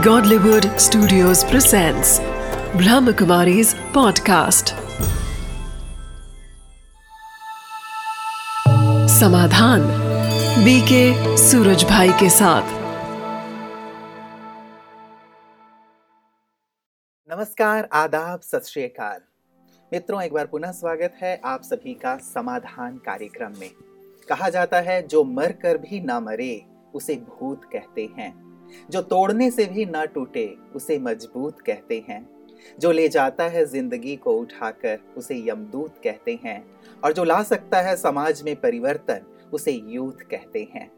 Godlywood Studios presents Brahmakumari's podcast. Samadhan BK Suraj भाई के साथ। नमस्कार, आदाब, सत मित्रों, एक बार पुनः स्वागत है आप सभी का समाधान कार्यक्रम में। कहा जाता है, जो मर कर भी ना मरे, उसे भूत कहते हैं। जो तोड़ने से भी ना टूटे, उसे मज़बूत कहते हैं। जो ले जाता है ज़िंदगी को उठाकर, उसे यमदूत कहते हैं। और जो ला सकता है समाज में परिवर्तन, उसे यूथ कहते हैं।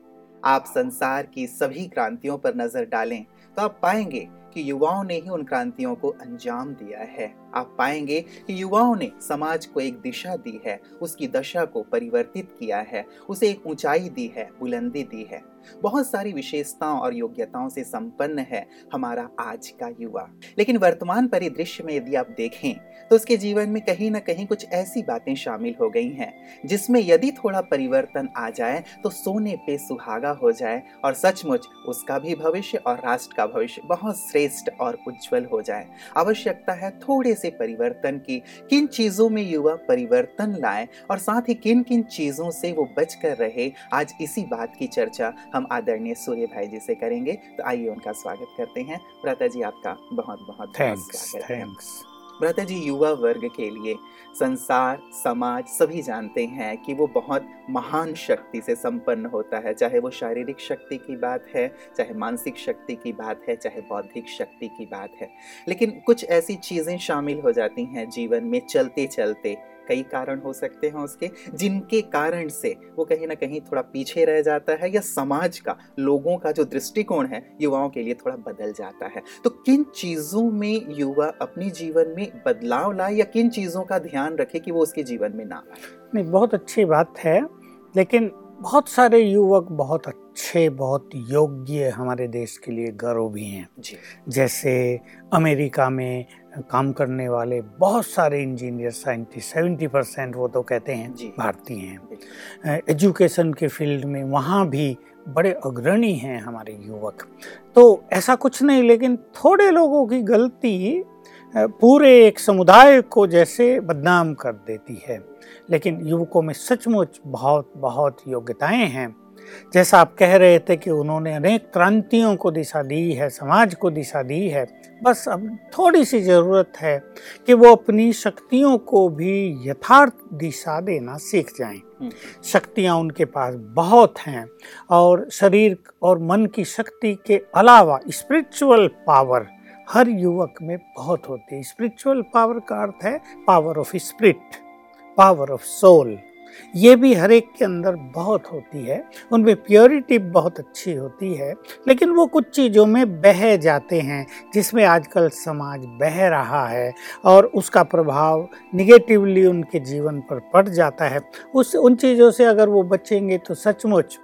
आप संसार की सभी क्रांतियों पर नज़र डालें तो आप पाएँगे कि युवाओं ने ही उन क्रांतियों को अंजाम दिया है। आप पाएँगे कि युवाओं ने समाज को एक दिशा दी है, उसकी दशा को परिवर्तित किया है, उसे एक ऊंचाई दी है, बुलंदी दी है। बहुत सारी विशेषताओं और योग्यताओं से संपन्न है हमारा आज का युवा। लेकिन वर्तमान परिदृश्य में यदि आप देखें तो उसके जीवन में कहीं ना कहीं कुछ ऐसी बातें शामिल हो गई हैं, जिसमें यदि थोड़ा परिवर्तन आ जाए तो सोने पे सुहागा हो जाए और सचमुच उसका भी भविष्य और राष्ट्र का भविष्य बहुत श्रेष्ठ और उज्जवल हो जाए। आवश्यकता है थोड़े से परिवर्तन की, किन चीज़ों में युवा परिवर्तन लाए और साथ ही किन किन चीज़ों से वो बच कर रहे, आज इसी बात की चर्चा हम आदरणीय सूर्य भाई जी से करेंगे तो आइए उनका स्वागत करते हैं। भ्राता जी आपका बहुत बहुत थैंक्स थैंक्स भ्राता जी युवा वर्ग के लिए संसार समाज सभी जानते हैं कि वो बहुत महान शक्ति से संपन्न होता है चाहे वो शारीरिक शक्ति की बात है चाहे मानसिक शक्ति की बात है चाहे बौद्धिक शक्ति की बात है। लेकिन कुछ ऐसी चीज़ें शामिल हो जाती हैं जीवन में चलते चलते कई कारण हो सकते हैं उसके, जिनके कारण से वो कहीं ना कहीं थोड़ा पीछे रह जाता है या समाज का, लोगों का जो दृष्टिकोण है, युवाओं के लिए थोड़ा बदल जाता है। तो किन चीज़ों में युवा अपने जीवन में बदलाव लाए या किन चीज़ों का ध्यान रखे कि वो उसके जीवन में ना आए? नहीं, बहुत अच्छी बात है, लेकिन बहुत सारे युवक बहुत अच्छे बहुत योग्य हमारे देश के लिए गर्व भी हैं। जैसे अमेरिका में काम करने वाले बहुत सारे इंजीनियर साइंटिस्ट सेवेंटी परसेंट वो तो कहते हैं भारतीय हैं। एजुकेशन के फ़ील्ड में वहाँ भी बड़े अग्रणी हैं हमारे युवक। तो ऐसा कुछ नहीं लेकिन थोड़े लोगों की गलती पूरे एक समुदाय को जैसे बदनाम कर देती है। लेकिन युवकों में सचमुच बहुत बहुत योग्यताएँ हैं। जैसा आप कह रहे थे कि उन्होंने अनेक क्रांतियों को दिशा दी है समाज को दिशा दी है बस अब थोड़ी सी ज़रूरत है कि वो अपनी शक्तियों को भी यथार्थ दिशा देना सीख जाएँ। हम्म, शक्तियाँ उनके पास बहुत हैं और शरीर और मन की शक्ति के अलावा स्पिरिचुअल पावर हर युवक में बहुत होती है। स्पिरिचुअल पावर का अर्थ है power of spirit power of soul ये भी हर एक के अंदर बहुत होती है। उनमें प्योरिटी बहुत अच्छी होती है, लेकिन वो कुछ चीज़ों में बह जाते हैं, जिसमें आजकल समाज बह रहा है और उसका प्रभाव निगेटिवली उनके जीवन पर पड़ जाता है। उस, उन चीज़ों से अगर वो बचेंगे तो सचमुच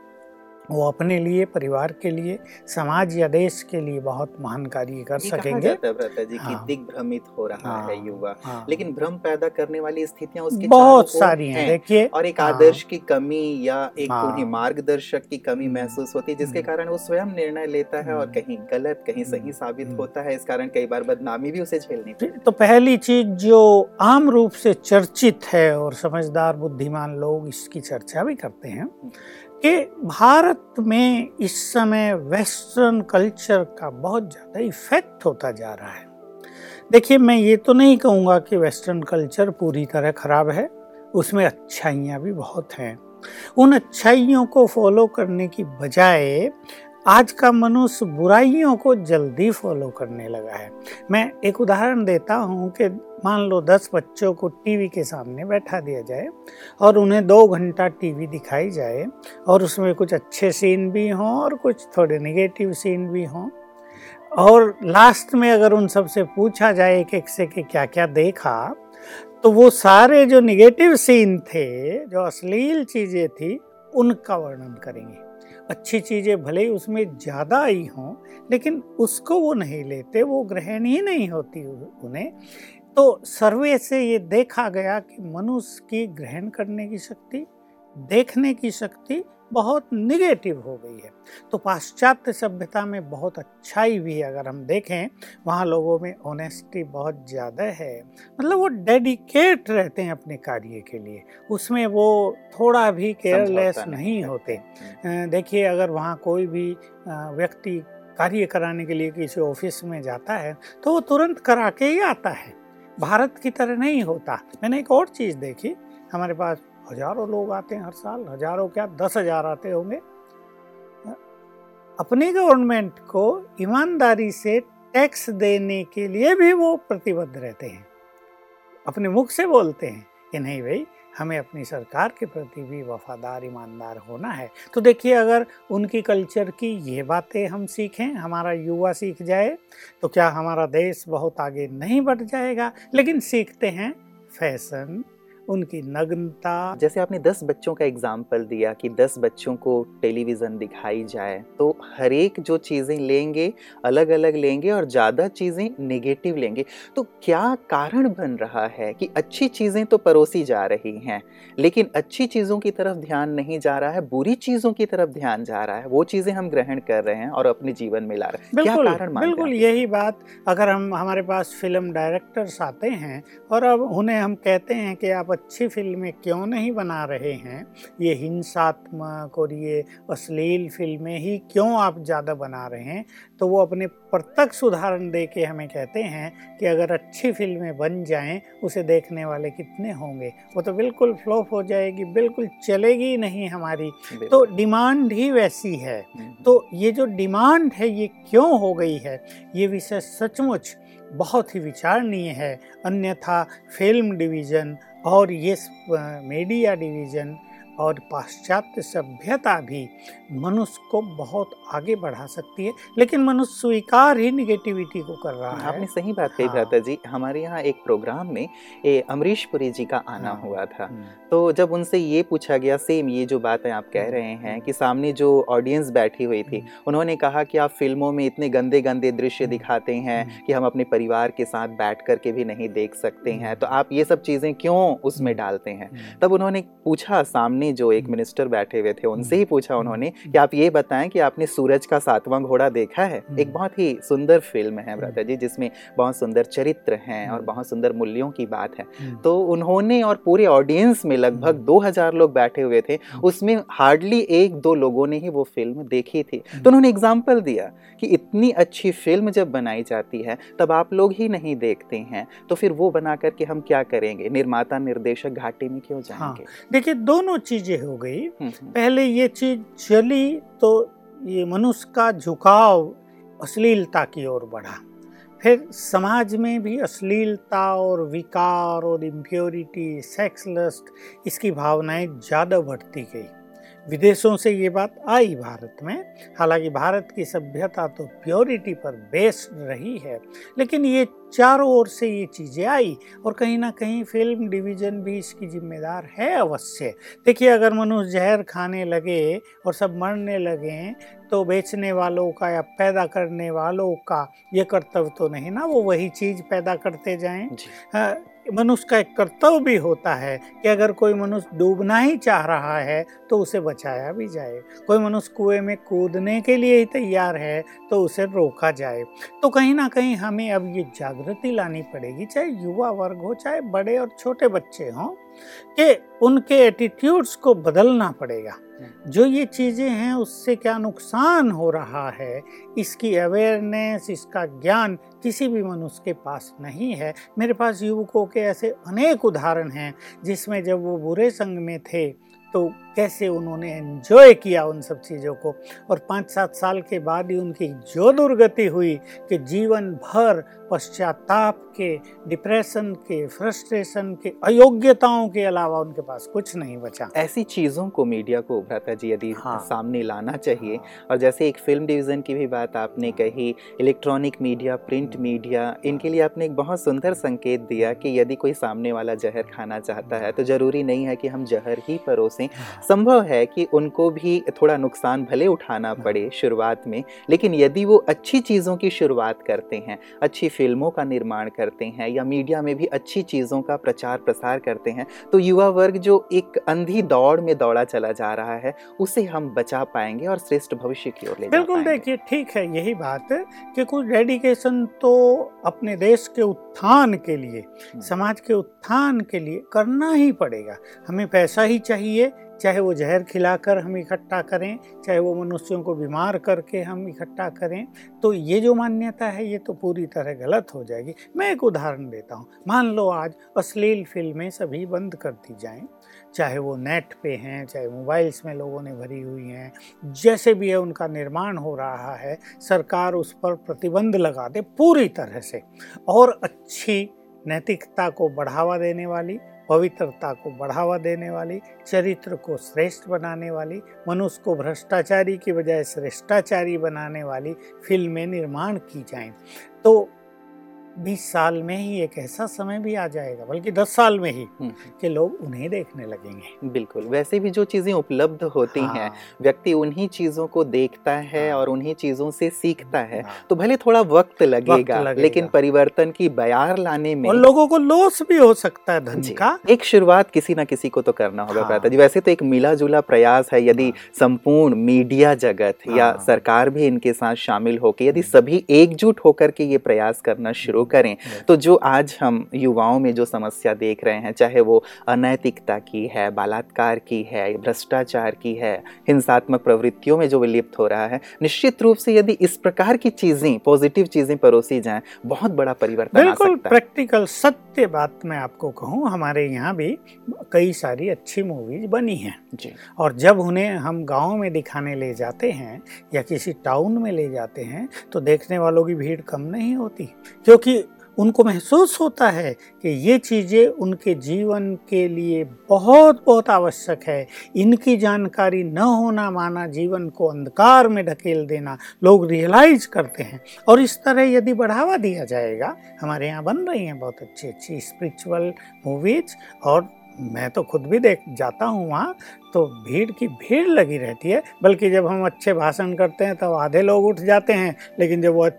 वो अपने लिए परिवार के लिए समाज या देश के लिए बहुत महान कार्य कर सकेंगे है जी कि हाँ। दिग्भ्रमित हो रहा हाँ, है युवा हाँ। लेकिन भ्रम पैदा करने वाली स्थितियाँ उसके बहुत सारी हैं देखिए और एक हाँ। आदर्श की कमी या एक हाँ। उन्हें मार्गदर्शक की कमी हम्म। महसूस होती है जिसके हम्म। कारण वो स्वयं निर्णय लेता है और हम्म। कहीं गलत कहीं सही। साबित। होता है इस कारण कई बार बदनामी भी उसे झेलनी पड़ती तो पहली चीज़ जो आम रूप से चर्चित है और समझदार बुद्धिमान लोग इसकी चर्चा भी करते हैं कि भारत में इस समय वेस्टर्न कल्चर का बहुत ज़्यादा इफ़ेक्ट होता जा रहा है। देखिए, मैं ये तो नहीं कहूँगा कि वेस्टर्न कल्चर पूरी तरह खराब है, उसमें अच्छाइयाँ भी बहुत हैं। उन अच्छाइयों को फॉलो करने की बजाय आज का मनुष्य बुराइयों को जल्दी फॉलो करने लगा है। मैं एक उदाहरण देता हूँ कि मान लो दस बच्चों को टीवी के सामने बैठा दिया जाए और उन्हें दो घंटा टीवी दिखाई जाए और उसमें कुछ अच्छे सीन भी हों और कुछ थोड़े नेगेटिव सीन भी हों। और लास्ट में अगर उन सबसे पूछा जाए एक एक से कि क्या क्या देखा तो वो सारे जो निगेटिव सीन थे, जो अश्लील चीज़ें थी, उनका वर्णन करेंगे। अच्छी चीज़ें भले ही उसमें ज़्यादा आई हों, लेकिन उसको वो नहीं लेते, वो ग्रहण ही नहीं होती उन्हें। तो सर्वे से ये देखा गया कि मनुष्य की ग्रहण करने की शक्ति, देखने की शक्ति बहुत निगेटिव हो गई है। तो पाश्चात्य सभ्यता में बहुत अच्छाई भी अगर हम देखें वहाँ लोगों में ऑनेस्टी बहुत ज़्यादा है। मतलब वो डेडिकेट रहते हैं अपने कार्य के लिए। उसमें वो थोड़ा भी केयरलेस नहीं होते। हम्म। देखिए अगर वहाँ कोई भी व्यक्ति कार्य कराने के लिए किसी ऑफ़िस में जाता है तो वो तुरंत करा के ही आता है। भारत की तरह नहीं होता। मैंने एक और चीज़ देखी हमारे पास हज़ारों लोग आते हैं हर साल, हज़ारों क्या, दस हज़ार आते होंगे। अपनी गवर्नमेंट को ईमानदारी से टैक्स देने के लिए भी वो प्रतिबद्ध रहते हैं। अपने मुख से बोलते हैं कि नहीं भाई, हमें अपनी सरकार के प्रति भी वफादार, ईमानदार होना है। तो देखिए, अगर उनकी कल्चर की ये बातें हम सीखें, हमारा युवा सीख जाए तो क्या हमारा देश बहुत आगे नहीं बढ़ जाएगा? लेकिन सीखते हैं फ़ैशन उनकी नग्नता। जैसे आपने दस बच्चों का एग्ज़ाम्पल दिया कि दस बच्चों को टेलीविज़न दिखाई जाए तो हर एक जो चीज़ें लेंगे अलग अलग लेंगे और ज़्यादा चीज़ें नेगेटिव लेंगे। तो क्या कारण बन रहा है कि अच्छी चीज़ें तो परोसी जा रही हैं लेकिन अच्छी चीज़ों की तरफ़ ध्यान नहीं जा रहा है बुरी चीज़ों की तरफ़ ध्यान जा रहा है वो चीज़ें हम ग्रहण कर रहे हैं और अपने जीवन में ला रहे हैं। क्या कारण बिल्कुल यही बात अगर हम हमारे पास फ़िल्म डायरेक्टर्स आते हैं और अब उन्हें हम कहते हैं कि आप अच्छी फ़िल्में क्यों नहीं बना रहे हैं? ये हिंसात्मक और ये अश्लील फ़िल्में ही क्यों आप ज़्यादा बना रहे हैं? तो वो अपने प्रत्यक्ष उदाहरण दे के हमें कहते हैं कि अगर अच्छी फ़िल्में बन जाएँ उसे देखने वाले कितने होंगे? वो तो बिल्कुल फ्लॉप हो जाएगी बिल्कुल चलेगी नहीं हमारी। तो डिमांड ही वैसी है। हम्म। तो ये जो डिमांड है ये क्यों हो गई है? ये विषय सचमुच बहुत ही विचारणीय है। अन्यथा फ़िल्म डिवीज़न और ये मीडिया डिवीज़न और पाश्चात्य सभ्यता भी मनुष्य को बहुत आगे बढ़ा सकती है लेकिन मनुष्य स्वीकार ही निगेटिविटी को कर रहा है आपने सही बात कही हाँ। भ्राता। जी हमारे यहाँ एक प्रोग्राम में ए अमरीश पुरी जी का आना हाँ। हुआ था हम्म। तो जब उनसे ये पूछा गया सेम ये जो बात है आप कह हम्म। रहे हैं कि सामने जो ऑडियंस बैठी हुई थी हम्म। उन्होंने कहा कि आप फ़िल्मों में इतने गंदे गंदे दृश्य दिखाते हैं कि हम अपने परिवार के साथ बैठ करके भी नहीं देख सकते हैं तो आप ये सब चीज़ें क्यों उसमें डालते हैं तब उन्होंने पूछा सामने में जो एक मिनिस्टर हम्म। बैठे हुए थे उनसे ही हम्म। पूछा उन्होंने हम्म। कि आप ये बताएँ कि आपने सूरज का सातवां घोड़ा देखा है? एक बहुत ही सुंदर फ़िल्म है ब्रदर जी जिसमें बहुत सुंदर चरित्र हैं और बहुत सुंदर मूल्यों की बात है। तो उन्होंने और पूरे ऑडियंस में लगभग 2000 लोग बैठे हुए थे उसमें हार्डली एक दो लोगों ने ही वो फ़िल्म देखी थी। तो उन्होंने एग्ज़ाम्पल दिया कि इतनी अच्छी फ़िल्म जब बनाई जाती है तब आप लोग ही नहीं देखते हैं। तो फिर वो बना करके हम क्या करेंगे? निर्माता निर्देशक घाटे में क्यों हाँ, जाएँगे? हाँ, देखिए दोनों चीज़ चीज़ें हो गई। हम्म, हम्म। पहले ये चीज़ चली तो ये मनुष्य का झुकाव अश्लीलता की ओर बढ़ा। फिर समाज में भी अश्लीलता और विकार और इम्प्योरिटी सेक्सलस्ट इसकी भावनाएँ ज़्यादा बढ़ती गई। विदेशों से ये बात आई भारत में। हालाँकि भारत की सभ्यता तो प्योरिटी पर बेस्ड रही है लेकिन ये चारों ओर से ये चीज़ें आई और कहीं ना कहीं फ़िल्म डिवीज़न भी इसकी जिम्मेदार है अवश्य। देखिए अगर मनुष्य जहर खाने लगे और सब मरने लगे तो बेचने वालों का या पैदा करने वालों का ये कर्तव्य तो नहीं ना वो वही चीज़ पैदा करते जाएँ। मनुष्य का एक कर्तव्य भी होता है कि अगर कोई मनुष्य डूबना ही चाह रहा है तो उसे बचाया भी जाए कोई मनुष्य कुएँ में कूदने के लिए ही तैयार है तो उसे रोका जाए तो कहीं ना कहीं हमें अब ये जागृति लानी पड़ेगी, चाहे युवा वर्ग हो, चाहे बड़े और छोटे बच्चे हों, कि उनके एटीट्यूड्स को बदलना पड़ेगा। जो ये चीज़ें हैं, उससे क्या नुकसान हो रहा है? इसकी अवेयरनेस इसका ज्ञान किसी भी मनुष्य के पास नहीं है। मेरे पास युवकों के ऐसे अनेक उदाहरण हैं, जिसमें जब वो बुरे संग में थे तो कैसे उन्होंने एंजॉय किया उन सब चीज़ों को और पाँच सात साल के बाद ही उनकी जो दुर्गति हुई कि जीवन भर पश्चाताप के डिप्रेशन के फ्रस्ट्रेशन के अयोग्यताओं के अलावा उनके पास कुछ नहीं बचा ऐसी चीज़ों को मीडिया को भ्राता जी यदि हाँ। सामने लाना चाहिए हाँ। और जैसे एक फ़िल्म डिवीज़न की भी बात आपने कही इलेक्ट्रॉनिक मीडिया प्रिंट मीडिया इनके लिए आपने एक बहुत सुंदर संकेत दिया कि यदि कोई सामने वाला जहर खाना चाहता है तो ज़रूरी नहीं है कि हम जहर ही परोसें संभव है कि उनको भी थोड़ा नुकसान भले उठाना पड़े शुरुआत में लेकिन यदि वो अच्छी चीज़ों की शुरुआत करते हैं अच्छी फ़िल्मों का निर्माण करते हैं या मीडिया में भी अच्छी चीज़ों का प्रचार प्रसार करते हैं तो युवा वर्ग जो एक अंधी दौड़ में दौड़ा चला जा रहा है उसे हम बचा पाएँगे और श्रेष्ठ भविष्य की ओर ले बिल्कुल देखिए ठीक है यही बात है कि कुछ डेडिकेशन तो अपने देश के उत्थान के लिए हम्म। समाज के उत्थान के लिए करना ही पड़ेगा हमें पैसा ही चाहिए चाहे वो जहर खिलाकर हम इकट्ठा करें, चाहे वो मनुष्यों को बीमार करके हम इकट्ठा करें तो ये जो मान्यता है, ये तो पूरी तरह गलत हो जाएगी। मैं एक उदाहरण देता हूँ। मान लो आज अश्लील फ़िल्में सभी बंद कर दी जाएँ। चाहे वो नेट पे हैं, चाहे मोबाइल्स में लोगों ने भरी हुई हैं। जैसे भी है, उनका निर्माण हो रहा है, सरकार उस पर प्रतिबंध लगा दे पूरी तरह से। और अच्छी नैतिकता को बढ़ावा देने वाली पवित्रता को बढ़ावा देने वाली, चरित्र को श्रेष्ठ बनाने वाली, मनुष्य को भ्रष्टाचारी की बजाय श्रेष्ठाचारी बनाने वाली फ़िल्में निर्माण की जाएँ। तो बीस साल में ही एक ऐसा समय भी आ जाएगा बल्कि दस साल में ही हम्म। कि लोग उन्हें देखने लगेंगे बिल्कुल वैसे भी जो चीज़ें उपलब्ध होती हाँ, हैं व्यक्ति उन्हीं चीज़ों को देखता है हाँ। और उन्हीं चीज़ों से सीखता है हाँ। तो भले थोड़ा वक्त लगेगा, वक्त लगेगा। लेकिन परिवर्तन की बयार लाने में और लोगों को लॉस भी हो सकता है धन का एक शुरुआत किसी ना किसी को तो करना होगा हाँ। प्राता जी वैसे तो एक मिला जुला प्रयास है यदि संपूर्ण मीडिया जगत या हाँ। सरकार भी इनके साथ शामिल होकर यदि सभी एकजुट होकर के ये प्रयास करना शुरू करें। तो जो आज हम युवाओं में जो समस्या देख रहे हैं चाहे वो अनैतिकता की है बलात्कार की है भ्रष्टाचार की है हिंसात्मक प्रवृत्तियों में जो विलिप्त हो रहा है निश्चित रूप से यदि इस प्रकार की चीज़ें पॉजिटिव चीज़ें परोसी जाएँ बहुत बड़ा परिवर्तन बिल्कुल प्रैक्टिकल सत्य बात मैं आपको कहूँ हमारे यहाँ भी कई सारी अच्छी मूवीज़ बनी हैं। जी। और जब उन्हें हम गाँव में दिखाने ले जाते हैं या किसी टाउन में ले जाते हैं तो देखने वालों की भीड़ कम नहीं होती क्योंकि उनको महसूस होता है कि ये चीज़ें उनके जीवन के लिए बहुत बहुत आवश्यक है। इनकी जानकारी न होना माना जीवन को अंधकार में ढकेल देना लोग रियलाइज़ करते हैं। और इस तरह यदि बढ़ावा दिया जाएगा, हमारे यहाँ बन रही हैं बहुत अच्छी अच्छी स्पिरिचुअल मूवीज़ और मैं तो खुद भी देख जाता हूँ वहाँ तो भीड़ की भीड़ लगी रहती है। बल्कि जब हम अच्छे भाषण करते हैं, तब आधे लोग उठ जाते हैं। लेकिन जब वो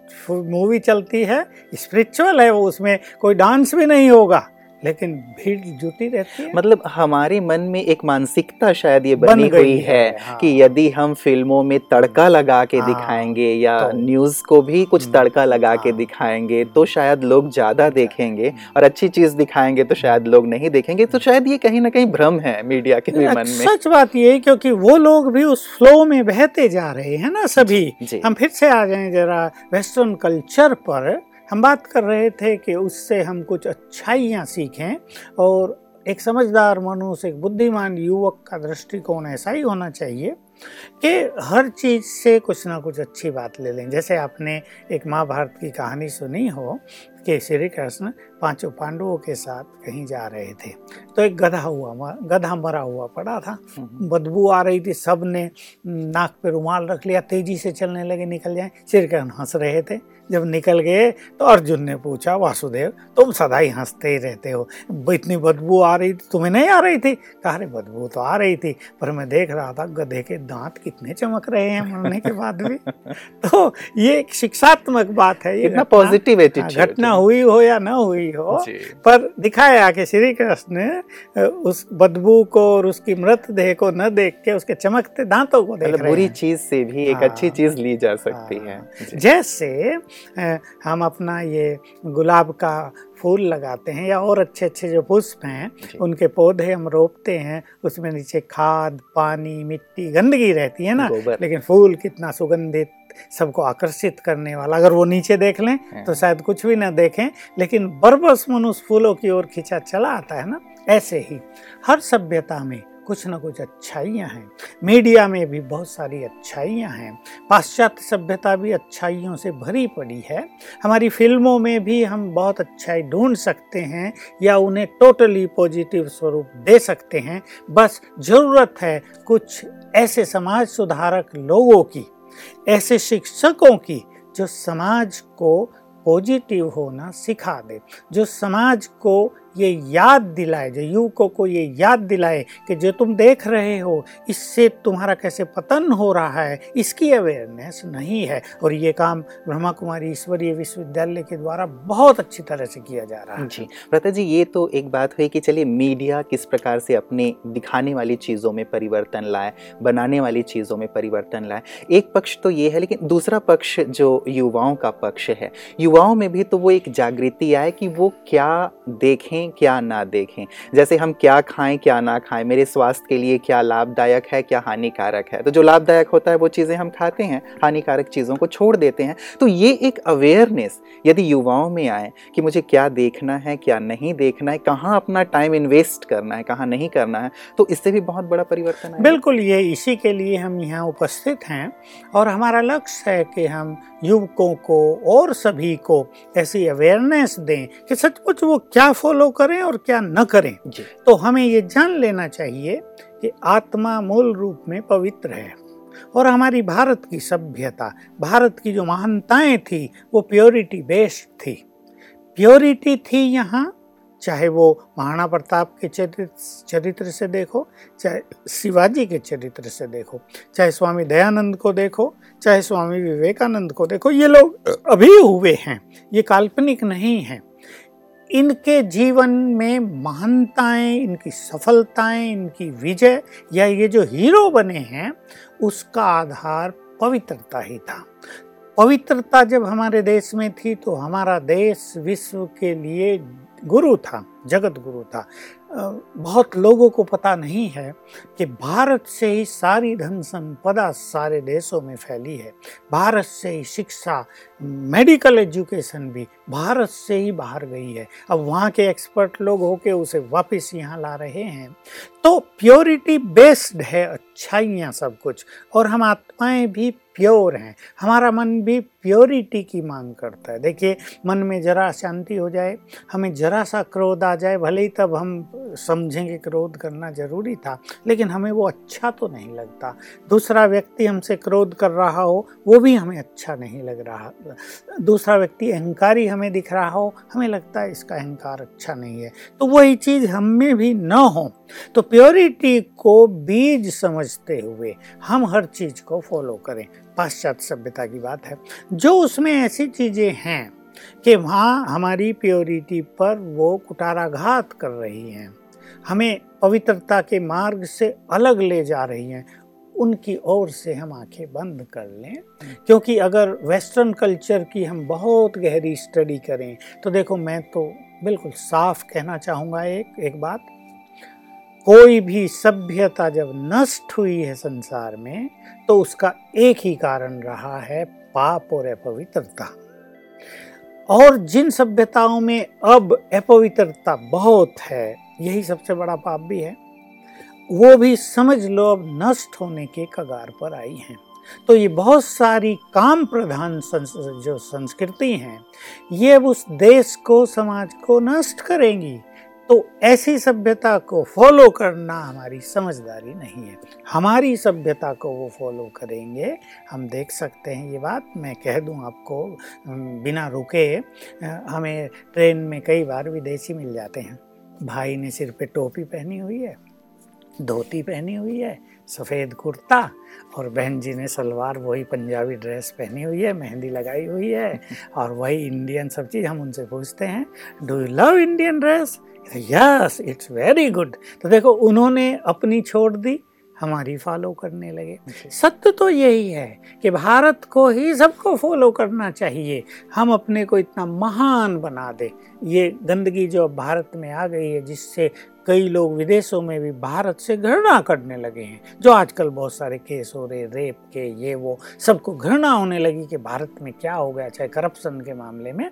मूवी चलती है, स्पिरिचुअल है वो, उसमें कोई डांस भी नहीं होगा। लेकिन भीड़ जुटी रहती है। मतलब हमारे मन में एक मानसिकता शायद ये बनी गई हुई है है, हाँ। कि यदि हम फ़िल्मों में तड़का लगा के हाँ, दिखाएँगे या तो- न्यूज़ को भी कुछ हम्म, तड़का लगा हाँ। के। दिखाएँगे तो शायद लोग ज़्यादा देखेंगे और अच्छी चीज़ दिखाएँगे तो शायद लोग नहीं देखेंगे। तो शायद ये कहीं ना कहीं भ्रम है मीडिया के भी मन में। सच बात ये क्योंकि वो लोग भी उस फ्लो में बहते जा रहे हैं ना सभी। हम फिर से आ जाएँ जरा वेस्टर्न कल्चर पर। हम बात कर रहे थे कि उससे हम कुछ अच्छाइयाँ सीखें और एक समझदार मनुष्य, एक बुद्धिमान युवक का दृष्टिकोण ऐसा ही होना चाहिए कि हर चीज़ से कुछ ना कुछ अच्छी बात ले लें। जैसे आपने एक महाभारत की कहानी सुनी हो कि श्री कृष्ण पाँचों पांडवों के साथ कहीं जा रहे थे। तो एक गधा हुआ गधा मरा हुआ पड़ा था। हम्म, बदबू आ रही थी सबने नाक पे रुमाल रख लिया तेज़ी से चलने लगे निकल जाए। श्री कृष्ण हंस रहे थे। जब निकल गए तो अर्जुन ने पूछा वासुदेव तुम सदा ही हँसते ही रहते हो। इतनी बदबू आ रही थी तुम्हें नहीं आ रही थी? कहा अरे बदबू तो आ रही थी पर मैं देख रहा था गधे के दांत कितने चमक रहे हैं मरने के बाद भी। तो ये एक शिक्षात्मक बात है ये पॉजिटिव घटना हुई हो या ना हुई हो पर दिखाया कि श्री कृष्ण ने उस बदबू को और उसकी मृत देह को न देख के उसके चमकते दांतों को देख मतलब बुरी चीज़ से भी एक हाँ। अच्छी चीज़ ली जा सकती है हाँ। जैसे हम अपना ये गुलाब का फूल लगाते हैं या और अच्छे अच्छे जो पुष्प हैं उनके पौधे हम रोपते हैं उसमें नीचे खाद पानी मिट्टी गंदगी रहती है ना लेकिन फूल कितना सुगंधित सबको आकर्षित करने वाला अगर वो नीचे देख लें हाँ। तो शायद कुछ भी ना देखें लेकिन बरबस मनुष्य फूलों की ओर खींचा चला आता है ना ऐसे ही। हर सभ्यता में कुछ ना कुछ अच्छाइयाँ हैं। मीडिया में भी बहुत सारी अच्छाइयाँ हैं। पाश्चात्य सभ्यता भी अच्छाइयों से भरी पड़ी है। हमारी फ़िल्मों में भी हम बहुत अच्छाई ढूंढ सकते हैं या उन्हें टोटली पॉजिटिव स्वरूप दे सकते हैं। बस ज़रूरत है कुछ ऐसे समाज सुधारक लोगों की, ऐसे शिक्षकों की, जो समाज को पॉजिटिव होना सिखा दे, जो समाज को ये याद दिलाए, जो युवकों को ये याद दिलाए कि जो तुम देख रहे हो, इससे तुम्हारा कैसे पतन हो रहा है, इसकी अवेयरनेस नहीं है। और ये काम ब्रह्मा कुमारी ईश्वरीय विश्वविद्यालय के द्वारा बहुत अच्छी तरह से किया जा रहा है। जी प्रता जी, ये तो एक बात हुई कि चलिए मीडिया किस प्रकार से अपने दिखाने वाली चीज़ों में परिवर्तन लाए, बनाने वाली चीज़ों में परिवर्तन लाए। एक पक्ष तो ये है, लेकिन दूसरा पक्ष जो युवाओं का पक्ष है, युवाओं में भी तो वो एक जागृति आए कि वो क्या देखें क्या ना देखें। जैसे हम क्या खाएँ, क्या ना खाएँ, मेरे स्वास्थ्य के लिए क्या लाभदायक है, क्या हानिकारक है। तो जो लाभदायक होता है, वो चीज़ें हम खाते हैं, हानिकारक चीज़ों को छोड़ देते हैं। तो ये एक अवेयरनेस यदि युवाओं में आए कि मुझे क्या देखना है, क्या नहीं देखना है, कहाँ अपना टाइम इन्वेस्ट करना है, कहाँ नहीं करना है तो इससे भी बहुत बड़ा परिवर्तन है बिल्कुल, ये इसी के लिए हम यहाँ उपस्थित हैं। और हमारा लक्ष्य है कि हम युवकों को और सभी को ऐसी अवेयरनेस दें कि सचमुच वो क्या फॉलो करें और क्या न करें। तो हमें ये जान लेना चाहिए कि आत्मा मूल रूप में पवित्र है और हमारी भारत की सभ्यता भारत की जो महानताएँ थी वो प्योरिटी बेस्ड थी। प्योरिटी थी यहाँ चाहे वो महाराणा प्रताप के चरित्र चरित्र से देखो चाहे शिवाजी के चरित्र से देखो चाहे स्वामी दयानंद को देखो चाहे स्वामी विवेकानंद को देखो ये लोग अभी हुए हैं ये काल्पनिक नहीं हैं। इनके जीवन में महानताएँ, इनकी सफलताएँ, इनकी विजय या ये जो हीरो बने हैं, उसका आधार पवित्रता ही था। पवित्रता जब हमारे देश में थी तो हमारा देश विश्व के लिए गुरु था, जगत गुरु था। बहुत लोगों को पता नहीं है कि भारत से ही सारी धन संपदा सारे देशों में फैली है। भारत से ही शिक्षा, मेडिकल एजुकेशन भी भारत से ही बाहर गई है। अब वहाँ के एक्सपर्ट लोग होके उसे वापस यहाँ ला रहे हैं। तो प्योरिटी बेस्ड है अच्छाइयाँ सब कुछ, और हम आत्माएँ भी प्योर हैं। हमारा मन भी प्योरिटी की मांग करता है। देखिए, मन में जरा शांति हो जाए, हमें जरा सा क्रोध आ जाए, भले ही तब हम समझेंगे क्रोध करना ज़रूरी था, लेकिन हमें वो अच्छा तो नहीं लगता। दूसरा व्यक्ति हमसे क्रोध कर रहा हो, वो भी हमें अच्छा नहीं लग रहा। दूसरा व्यक्ति अहंकारी हमें दिख रहा हो, हमें लगता है इसका अहंकार अच्छा नहीं है। तो वही चीज़ हम में भी न हो तो प्योरिटी को बीज समझते हुए हम हर चीज़ को फॉलो करें। पाश्चात्य सभ्यता की बात है। जो उसमें ऐसी चीज़ें हैं कि वहाँ हमारी प्योरिटी पर वो कुटाराघात कर रही हैं, हमें पवित्रता के मार्ग से अलग ले जा रही हैं, उनकी ओर से हम आँखें बंद कर लें। क्योंकि अगर वेस्टर्न कल्चर की हम बहुत गहरी स्टडी करें तो देखो मैं तो बिल्कुल साफ़ कहना चाहूँगा एक एक बात। कोई भी सभ्यता जब नष्ट हुई है संसार में तो उसका एक ही कारण रहा है पाप और अपवित्रता। और जिन सभ्यताओं में अब अपवित्रता बहुत है यही सबसे बड़ा पाप भी है। वो भी समझ लो अब नष्ट होने के कगार पर आई हैं। तो ये बहुत सारी काम प्रधान संस, जो संस्कृति हैं ये अब उस देश को समाज को नष्ट करेंगी। तो ऐसी सभ्यता को फॉलो करना हमारी समझदारी नहीं है। हमारी सभ्यता को वो फॉलो करेंगे। हम देख सकते हैं ये बात। मैं कह दूँ आपको बिना रुके, हमें ट्रेन में कई बार विदेशी मिल जाते हैं। भाई ने सिर पे टोपी पहनी हुई है, धोती पहनी हुई है, सफ़ेद कुर्ता और बहन जी ने सलवार, वही पंजाबी ड्रेस पहनी हुई है, मेहंदी लगाई हुई है और वही इंडियन सब चीज़ हम उनसे पूछते हैं do you love Indian dress yes it's very good तो देखो उन्होंने अपनी छोड़ दी हमारी फॉलो करने लगे। सत्य तो यही है कि भारत को ही सबको फॉलो करना चाहिए। हम अपने को इतना महान बना दे। ये गंदगी जो भारत में आ गई है जिससे कई लोग विदेशों में भी भारत से घृणा करने लगे हैं। जो आजकल बहुत सारे केस हो रहे रेप के ये वो सबको घृणा होने लगी कि भारत में क्या हो गया चाहे करप्शन के मामले में।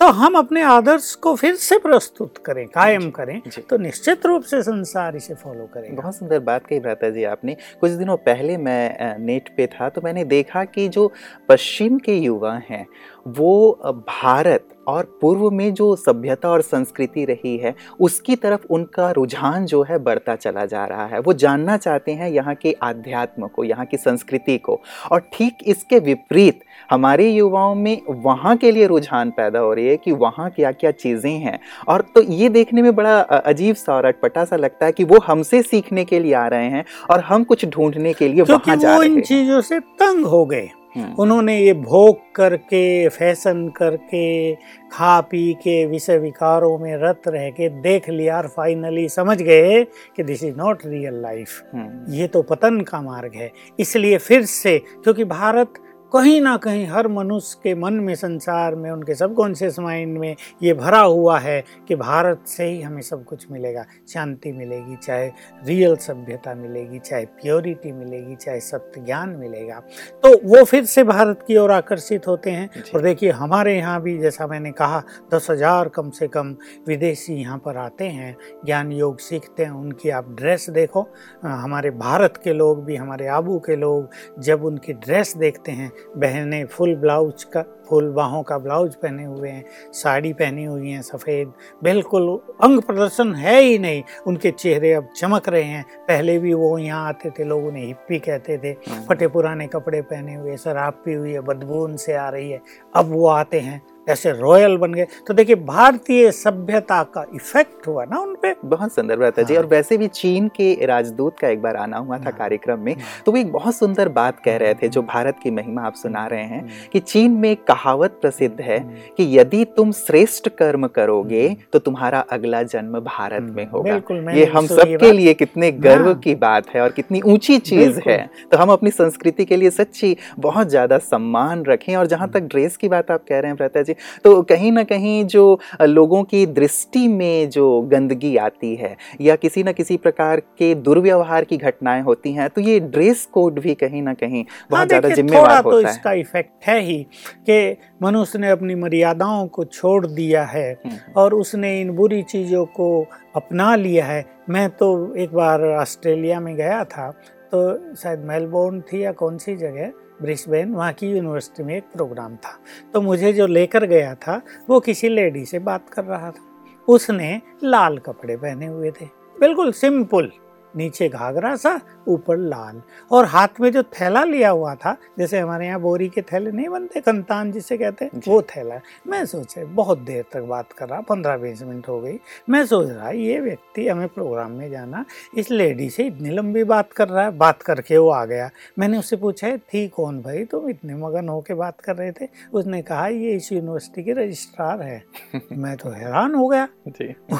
तो हम अपने आदर्श को फिर से प्रस्तुत करें कायम करें तो निश्चित रूप से संसार इसे फॉलो करें बहुत सुंदर बात कही भ्राता जी आपने। कुछ दिनों पहले मैं नेट पे था तो मैंने देखा कि जो पश्चिम के युवा हैं वो भारत और पूर्व में जो सभ्यता और संस्कृति रही है उसकी तरफ़ उनका रुझान जो है बढ़ता चला जा रहा है। वो जानना चाहते हैं यहाँ के आध्यात्म को यहाँ की संस्कृति को। और ठीक इसके विपरीत हमारे युवाओं में वहाँ के लिए रुझान पैदा हो रही है कि वहाँ क्या क्या चीज़ें हैं। और तो ये देखने में बड़ा अजीब सा और अटपटा सा लगता है कि वो हमसे सीखने के लिए आ रहे हैं और हम कुछ ढूँढने के लिए वहाँ जा रहे हैं। इन चीज़ों से तंग हो गए। उन्होंने ये भोग करके फ़ैशन करके खा पी के विषय विकारों में रत रह के देख लिया और फाइनली समझ गए कि this is not real life ये तो पतन का मार्ग है। इसलिए फिर से क्योंकि भारत कहीं ना कहीं हर मनुष्य के मन में संसार में उनके सबकॉन्शियस माइंड में ये भरा हुआ है कि भारत से ही हमें सब कुछ मिलेगा। शांति मिलेगी चाहे रियल सभ्यता मिलेगी चाहे प्योरिटी मिलेगी चाहे सत्य ज्ञान मिलेगा। तो वो फिर से भारत की ओर आकर्षित होते हैं। और देखिए हमारे यहाँ भी जैसा मैंने कहा दस हज़ार कम से कम विदेशी यहाँ पर आते हैं ज्ञान योग सीखते हैं उनकी आप ड्रेस देखो। हमारे भारत के लोग भी हमारे आबू के लोग जब उनकी ड्रेस देखते हैं बहनें फुल ब्लाउज का फुल बाहों का ब्लाउज पहने हुए हैं साड़ी पहनी हुई हैं सफ़ेद बिल्कुल अंग प्रदर्शन है ही नहीं। उनके चेहरे अब चमक रहे हैं। पहले भी वो यहाँ आते थे लोग उन्हें हिप्पी कहते थे। हम्म। फटे पुराने कपड़े पहने हुए शराब पी हुई है बदबू उनसे आ रही है। अब वो आते हैं। ऐसे रॉयल बन गए। तो देखिए भारतीय सभ्यता का इफ़ेक्ट हुआ ना उनपे बहुत सुंदर बात है हाँ। जी और वैसे भी चीन के राजदूत का एक बार आना हुआ था हाँ। कार्यक्रम में हाँ। तो वो एक बहुत सुंदर बात कह रहे थे जो भारत की महिमा आप सुना रहे हैं कि चीन में एक कहावत प्रसिद्ध है कि यदि तुम श्रेष्ठ कर्म करोगे तो तुम्हारा अगला जन्म भारत में होगा। ये हम सबके लिए कितने गर्व की बात है और कितनी ऊँची चीज़ है। तो हम अपनी संस्कृति के लिए सच्ची बहुत ज़्यादा सम्मान रखें और जहाँ तक ड्रेस की बात आप कह रहे हैं प्रता जी तो कहीं ना कहीं जो लोगों की दृष्टि में जो गंदगी आती है या किसी न किसी प्रकार के दुर्व्यवहार की घटनाएँ होती हैं तो ये ड्रेस कोड भी कहीं ना कहीं बहुत हाँ, ज़्यादा जिम्मेवार तो होता तो इसका इफ़ेक्ट है ही कि मनुष्य ने अपनी मर्यादाओं को छोड़ दिया है हम्म। और उसने इन बुरी चीज़ों को अपना लिया है मैं तो एक बार ऑस्ट्रेलिया में गया था तो शायद मेलबोर्न थी या कौन सी जगह ब्रिस्बेन, वहाँ की यूनिवर्सिटी में एक प्रोग्राम था। तो मुझे जो लेकर गया था, वो किसी लेडी से बात कर रहा था। उसने लाल कपड़े पहने हुए थे। बिल्कुल सिंपल। नीचे घाघरा सा ऊपर लाल। और हाथ में जो थैला लिया हुआ था जैसे हमारे यहाँ बोरी के थैले नहीं बनते कंतान जिसे कहते हैं वो थैला। मैं सोचे बहुत देर तक बात कर रहा पंद्रह बीस मिनट हो गई। मैं सोच रहा ये व्यक्ति हमें प्रोग्राम में जाना इस लेडी से इतनी लंबी बात कर रहा है बात करके वो आ गया। मैंने उससे पूछा है थी कौन भाई? तुम इतने मगन होके बात कर रहे थे? उसने कहा ये इस यूनिवर्सिटी के रजिस्ट्रार है। मैं तो हैरान हो गया।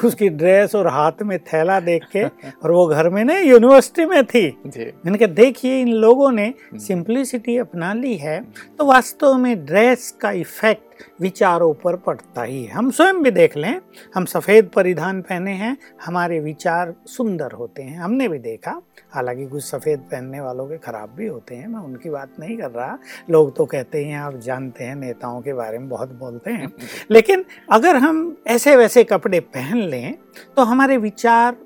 उसकी ड्रेस और हाथ में थैला देख के और वो घर में नहीं यूनिवर्सिटी में थी। मैंने कहा देखिए इन लोगों ने सिंप्लिसिटी हम्म। अपना ली है तो वास्तव में ड्रेस का इफ़ेक्ट विचारों पर पड़ता ही है। हम स्वयं भी देख लें हम सफ़ेद परिधान पहने हैं हमारे विचार सुंदर होते हैं। हमने भी देखा हालाँकि कुछ सफ़ेद पहनने वालों के ख़राब भी होते हैं मैं उनकी बात नहीं कर रहा। लोग तो कहते हैं आप जानते हैं नेताओं के बारे में बहुत बोलते हैं। लेकिन अगर हम ऐसे वैसे कपड़े पहन लें तो हमारे विचार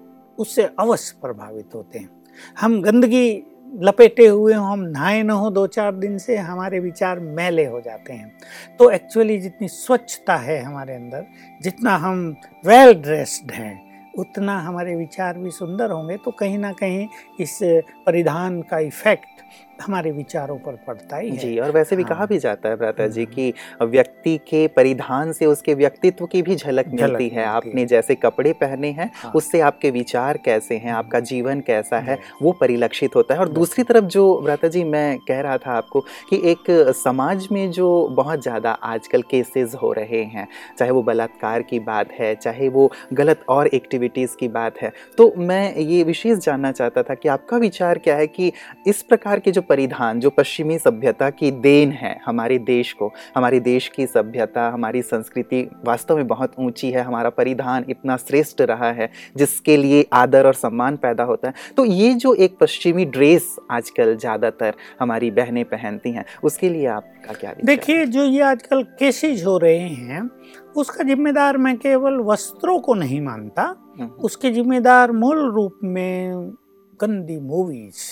उससे अवश्य प्रभावित होते हैं। हम गंदगी लपेटे हुए हों, हम नहाए न हो दो चार दिन से, हमारे विचार मैले हो जाते हैं। तो एक्चुअली जितनी स्वच्छता है हमारे अंदर, जितना हम वेल ड्रेस्ड हैं, उतना हमारे विचार भी सुंदर होंगे तो कहीं ना कहीं इस परिधान का इफ़ेक्ट हमारे विचारों पर पड़ता ही है। जी और वैसे भी हाँ। कहा भी जाता है भ्राता जी हाँ। कि व्यक्ति के परिधान से उसके व्यक्तित्व की भी झलक मिलती है। आपने जैसे कपड़े पहने हैं हाँ। उससे आपके विचार कैसे हैं आपका जीवन कैसा है वो परिलक्षित होता है। और दूसरी तरफ़ जो भ्राता जी मैं कह रहा था आपको कि एक समाज में जो बहुत ज़्यादा आजकल केसेस हो रहे हैं चाहे वो बलात्कार की बात है चाहे वो गलत और एक्टिविटीज़ की बात है तो मैं ये विशेष जानना चाहता था कि आपका विचार क्या है कि इस प्रकार के जो परिधान जो पश्चिमी सभ्यता की देन है हमारे देश को हमारे देश की सभ्यता हमारी संस्कृति वास्तव में बहुत ऊँची है हमारा परिधान इतना श्रेष्ठ रहा है जिसके लिए आदर और सम्मान पैदा होता है। तो ये जो एक पश्चिमी ड्रेस आजकल ज़्यादातर हमारी बहनें पहनती हैं उसके लिए आपका क्या देखिए जो ये आजकल केसेज हो रहे हैं उसका जिम्मेदार मैं केवल वस्त्रों को नहीं मानता हम्म। उसके जिम्मेदार मूल रूप में गंदी मूवीज़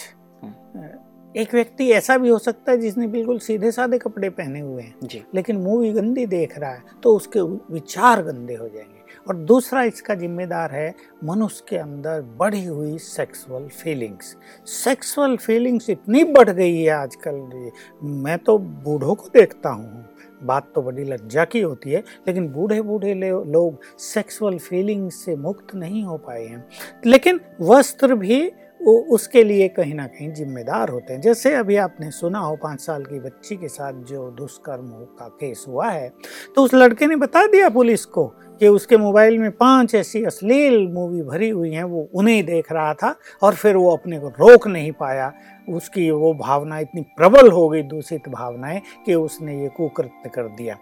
एक व्यक्ति ऐसा भी हो सकता है जिसने बिल्कुल सीधे साधे कपड़े पहने हुए हैं। जी। लेकिन मूवी गंदी देख रहा है तो उसके विचार गंदे हो जाएँगे। और दूसरा इसका जिम्मेदार है मनुष्य के अंदर बढ़ी हुई सेक्सुअल फीलिंग्स सेक्सुअल फीलिंग्स इतनी बढ़ गई है आजकल। मैं तो बूढ़ों को देखता हूँ। बात तो बड़ी लज्जा की होती है लेकिन बूढ़े बूढ़े लोग सेक्सुअल फीलिंग्स से मुक्त नहीं हो पाए हैं। लेकिन वस्त्र भी वो उसके लिए कहीं ना कहीं जिम्मेदार होते हैं। जैसे अभी आपने सुना हो, पाँच साल की बच्ची के साथ जो दुष्कर्म का केस हुआ है तो उस लड़के ने बता दिया पुलिस को कि उसके मोबाइल में पाँच ऐसी अश्लील मूवी भरी हुई हैं, वो उन्हें देख रहा था और फिर वो अपने को रोक नहीं पाया। उसकी वो भावना इतनी प्रबल हो गई दूषित भावनाएँ कि उसने ये कुकृत्य कर दिया।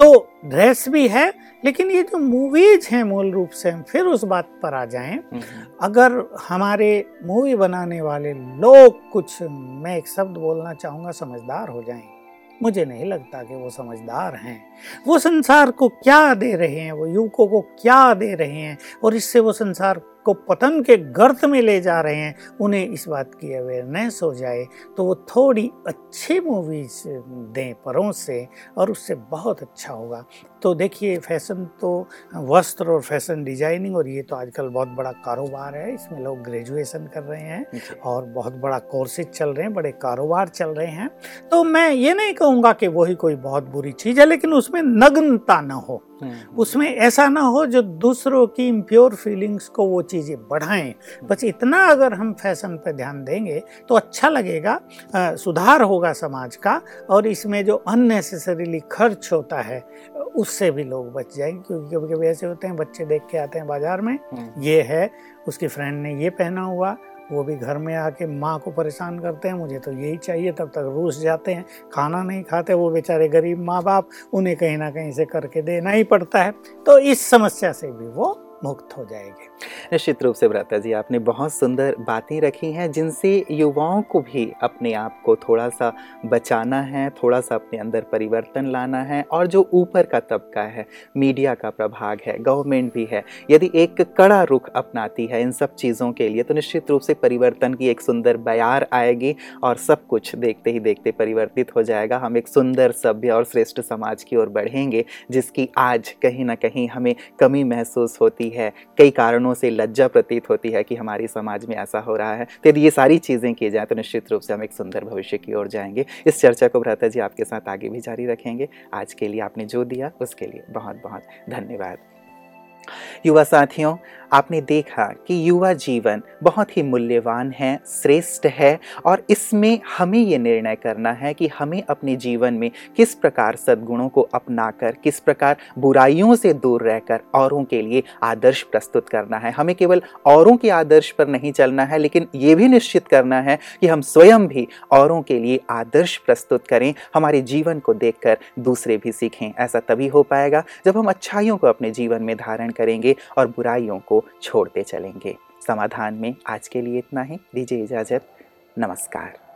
तो ड्रेस भी है लेकिन ये जो मूवीज़ हैं मूल रूप से हम फिर उस बात पर आ जाएँ। हम्म। अगर हमारे मूवी बनाने वाले लोग कुछ मैं एक शब्द बोलना चाहूँगा समझदार हो जाएँ। मुझे नहीं लगता कि वो समझदार हैं। वो संसार को क्या दे रहे हैं वो युवकों को क्या दे रहे हैं और इससे वो संसार को पतन के गर्त में ले जा रहे हैं, उन्हें इस बात की अवेयरनेस हो जाए तो वो थोड़ी अच्छी मूवीज़ दें परों से, और उससे बहुत अच्छा होगा। तो देखिए फ़ैशन तो वस्त्र और फ़ैशन डिज़ाइनिंग और ये तो आजकल बहुत बड़ा कारोबार है इसमें लोग ग्रेजुएशन कर रहे हैं और बहुत बड़ा कोर्सेज चल रहे हैं बड़े कारोबार चल रहे हैं। तो मैं ये नहीं कहूँगा कि वही कोई बहुत बुरी चीज़ है लेकिन उसमें नग्नता ना हो। उसमें ऐसा ना हो जो दूसरों की इम्प्योर फीलिंग्स को वो चीज़ें बढ़ाएँ। बस इतना अगर हम फ़ैशन पर ध्यान देंगे तो अच्छा लगेगा आ, सुधार होगा समाज का और इसमें जो अननेसेसरीली खर्च होता है उससे भी लोग बच जाएँगे क्योंकि कभी कभी ऐसे होते हैं बच्चे देख के आते हैं बाज़ार में हम्म। ये है उसकी फ्रेंड ने ये पहना हुआ वो भी घर में आके माँ को परेशान करते हैं मुझे तो यही चाहिए तब तक रूस जाते हैं खाना नहीं खाते वो बेचारे गरीब माँ बाप उन्हें कहीं ना कहीं से करके देना ही पड़ता है तो इस समस्या से भी वो मुक्त हो जाएँगे। निश्चित रूप से भ्राता जी, आपने बहुत सुंदर बातें रखी हैं, जिनसे युवाओं को भी अपने आप को थोड़ा सा बचाना है थोड़ा सा अपने अंदर परिवर्तन लाना है, और जो ऊपर का तबका है, मीडिया का प्रभाग है, गवर्नमेंट भी है, यदि एक कड़ा रुख अपनाती है इन सब चीज़ों के लिए तो निश्चित रूप से परिवर्तन की एक सुंदर बयार आएगी, और सब कुछ देखते ही देखते परिवर्तित हो जाएगा। हम एक सुंदर, सभ्य और श्रेष्ठ समाज की ओर बढ़ेंगे, जिसकी आज कहीं ना कहीं हमें कमी महसूस होती है। कई कारणों से लज्जा प्रतीत होती है कि हमारे समाज में ऐसा हो रहा है। तो यदि ये सारी चीज़ें की जाए तो निश्चित रूप से हम एक सुंदर भविष्य की ओर जाएँगे। इस चर्चा को भ्राता जी आपके साथ आगे भी जारी रखेंगे। आज के लिए आपने जो दिया, उसके लिए बहुत बहुत धन्यवाद। युवा साथियों आपने देखा कि युवा जीवन बहुत ही मूल्यवान है, श्रेष्ठ है और इसमें हमें ये निर्णय करना है कि हमें अपने जीवन में किस प्रकार सद्गुणों को अपनाकर, किस प्रकार बुराइयों से दूर रहकर औरों के लिए आदर्श प्रस्तुत करना है। हमें केवल औरों के आदर्श पर नहीं चलना है, लेकिन ये भी निश्चित करना है कि हम स्वयं भी औरों के लिए आदर्श प्रस्तुत करें, हमारे जीवन को देखकर दूसरे भी सीखें। ऐसा तभी हो पाएगा जब हम अच्छाइयों को अपने जीवन में धारण करेंगे और बुराइयों छोड़ते चलेंगे। समाधान में आज के लिए इतना ही। दीजिए इजाज़त। नमस्कार।